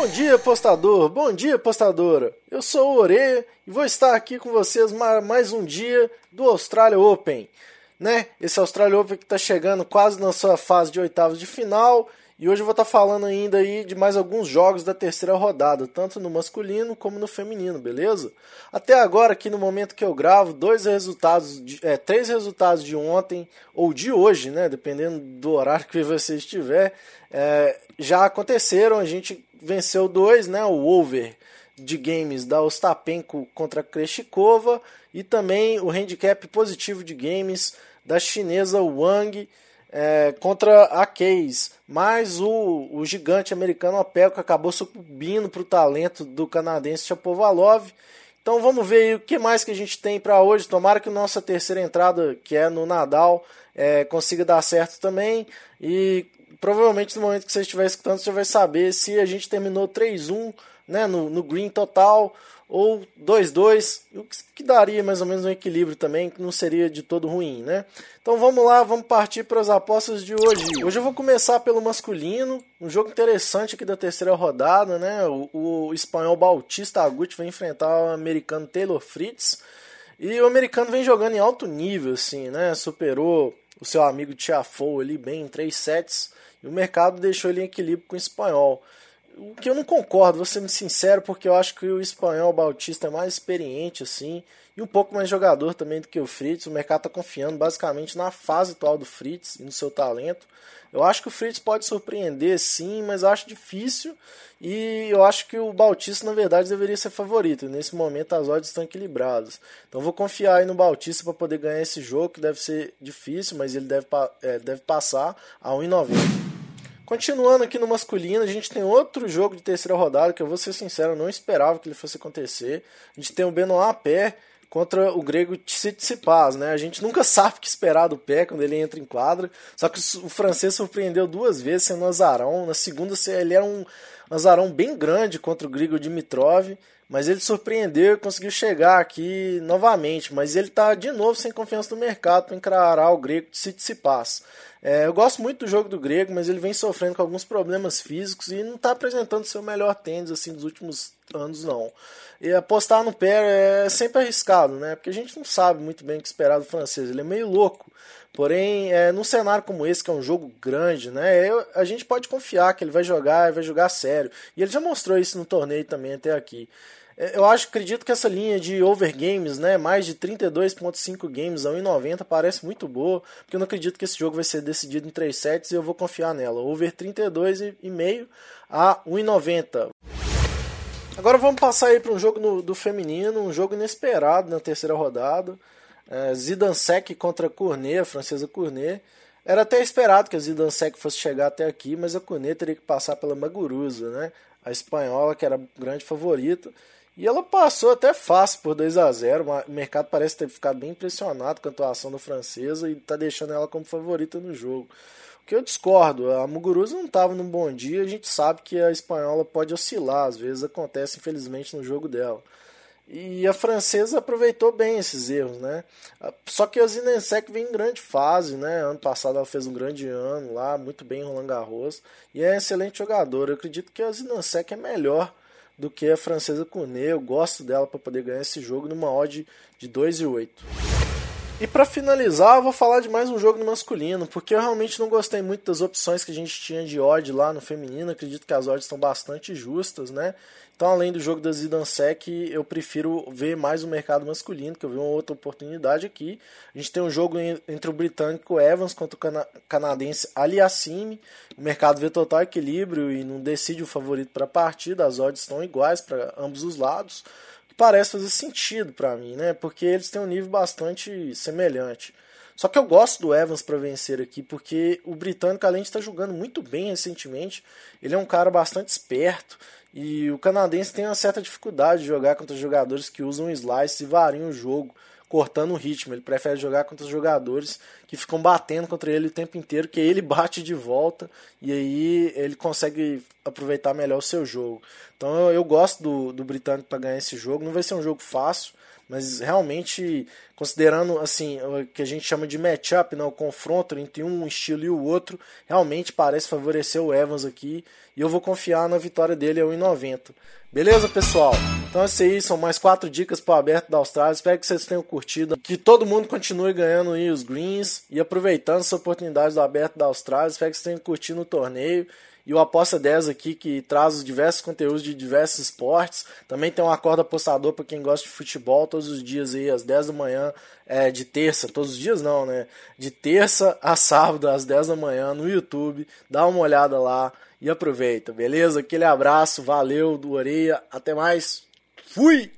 Bom dia, postador. Bom dia, postadora. Eu sou o Ore e vou estar aqui com vocês mais um dia do Australia Open. Né? Esse Australia Open que está chegando quase na sua fase de oitavos de final e hoje eu vou estar falando ainda aí de mais alguns jogos da terceira rodada, tanto no masculino como no feminino, beleza? Até agora, aqui no momento que eu gravo, dois resultados, de, é, três resultados de ontem ou de hoje, né? Dependendo do horário que você estiver, é, já aconteceram. A gente venceu dois, né? O over de games da Ostapenko contra Kreshikova e também o handicap positivo de games da chinesa Wang é, contra a Case, mas o, o gigante americano Opelka acabou sucumbindo para o talento do canadense Chapovalov. Então vamos ver o que mais que a gente tem para hoje. Tomara que nossa terceira entrada, que é no Nadal, é, consiga dar certo também. E provavelmente no momento que você estiver escutando, você vai saber se a gente terminou 3-1 né, no, no green total ou 2-2, o que daria mais ou menos um equilíbrio também, que não seria de todo ruim, né? Então vamos lá, vamos partir para as apostas de hoje. Hoje eu vou começar pelo masculino, um jogo interessante aqui da terceira rodada, né? O, o espanhol Bautista Agut vai enfrentar o americano Taylor Fritz. E o americano vem jogando em alto nível, assim, né? Superou o seu amigo Tiafoe ali bem em 3 sets. E o mercado deixou ele em equilíbrio com o espanhol. O que eu não concordo, vou ser sincero, porque eu acho que o espanhol Bautista é mais experiente, assim, e um pouco mais jogador também do que o Fritz. O mercado está confiando basicamente na fase atual do Fritz e no seu talento. Eu acho que o Fritz pode surpreender, sim, mas acho difícil. E eu acho que o Bautista, na verdade, deveria ser favorito. Nesse momento, as odds estão equilibradas. Então, vou confiar aí no Bautista para poder ganhar esse jogo, que deve ser difícil, mas ele deve, é, deve passar a 1,90. Continuando aqui no masculino, a gente tem outro jogo de terceira rodada que eu vou ser sincero, não esperava que ele fosse acontecer. A gente tem o Benoit Pé contra o grego Tsitsipas, né? A gente nunca sabe o que esperar do Pé quando ele entra em quadra. Só que o francês surpreendeu duas vezes sendo azarão. Na segunda ele era um azarão bem grande contra o Grigor Dimitrov, mas ele surpreendeu e conseguiu chegar aqui novamente. Mas ele está de novo sem confiança no mercado para encarar o grego Tsitsipas. É, eu gosto muito do jogo do grego, mas ele vem sofrendo com alguns problemas físicos e não está apresentando seu melhor tênis assim dos últimos anos não. E apostar no pé é sempre arriscado, né? Porque a gente não sabe muito bem o que esperar do francês. Ele é meio louco. Porém, é, num cenário como esse, que é um jogo grande, né? Eu, a gente pode confiar que ele vai jogar, vai jogar sério. E ele já mostrou isso no torneio também até aqui. É, eu acho, acredito que essa linha de overgames, né, mais de 32.5 games a 1,90 parece muito boa, porque eu não acredito que esse jogo vai ser decidido em 3 sets e eu vou confiar nela. Over 32,5 a 1,90. Agora vamos passar aí para um jogo no, do feminino, um jogo inesperado na terceira rodada. É, Zidansek contra Cournet, a francesa Cournet. Era até esperado que a Zidansek fosse chegar até aqui, mas a Cournet teria que passar pela Maguruza, né? A espanhola, que era grande favorita. E ela passou até fácil por 2 a 0 O mercado parece ter ficado bem impressionado com a atuação da francesa e está deixando ela como favorita no jogo. O que eu discordo, a Muguruza não estava num bom dia, a gente sabe que a espanhola pode oscilar, às vezes acontece infelizmente no jogo dela. E a francesa aproveitou bem esses erros, né? Só que a Zinensek vem em grande fase, né? Ano passado ela fez um grande ano lá, muito bem em Roland Garros. E é excelente jogadora. Eu acredito que a Zinensek é melhor do que a francesa Cunet. Eu gosto dela para poder ganhar esse jogo numa odd de 2,8. E para finalizar, eu vou falar de mais um jogo no masculino, porque eu realmente não gostei muito das opções que a gente tinha de odd lá no feminino. Acredito que as odds estão bastante justas, né? Então, além do jogo da Zidansek, eu prefiro ver mais o mercado masculino, que eu vi uma outra oportunidade aqui. A gente tem um jogo entre o britânico Evans contra o cana canadense Aliassime. O mercado vê total equilíbrio e não decide o favorito para a partida. As odds estão iguais para ambos os lados. Que parece fazer sentido para mim, né? Porque eles têm um nível bastante semelhante. Só que eu gosto do Evans para vencer aqui, porque o britânico, além de estar jogando muito bem recentemente, ele é um cara bastante esperto e o canadense tem uma certa dificuldade de jogar contra jogadores que usam slice e variam o jogo, cortando o ritmo. Ele prefere jogar contra jogadores que ficam batendo contra ele o tempo inteiro, que ele bate de volta e aí ele consegue aproveitar melhor o seu jogo. Então eu, eu gosto do, do britânico para ganhar esse jogo. Não vai ser um jogo fácil, mas realmente considerando assim o que a gente chama de matchup, né, o confronto entre um estilo e o outro, realmente parece favorecer o Evans aqui e eu vou confiar na vitória dele a 1,90. Beleza, pessoal? Então, esse aí são mais quatro dicas para o aberto da Austrália. Espero que vocês tenham curtido. Que todo mundo continue ganhando aí os greens e aproveitando essa oportunidade do aberto da Austrália. Espero que vocês tenham curtido o torneio. E o Aposta 10 aqui, que traz os diversos conteúdos de diversos esportes. Também tem um acordo apostador para quem gosta de futebol, todos os dias aí, às 10 da manhã, é, de terça. Todos os dias não, né? De terça a sábado, às 10 da manhã, no YouTube. Dá uma olhada lá e aproveita, beleza? Aquele abraço, valeu do Oreia, até mais, fui!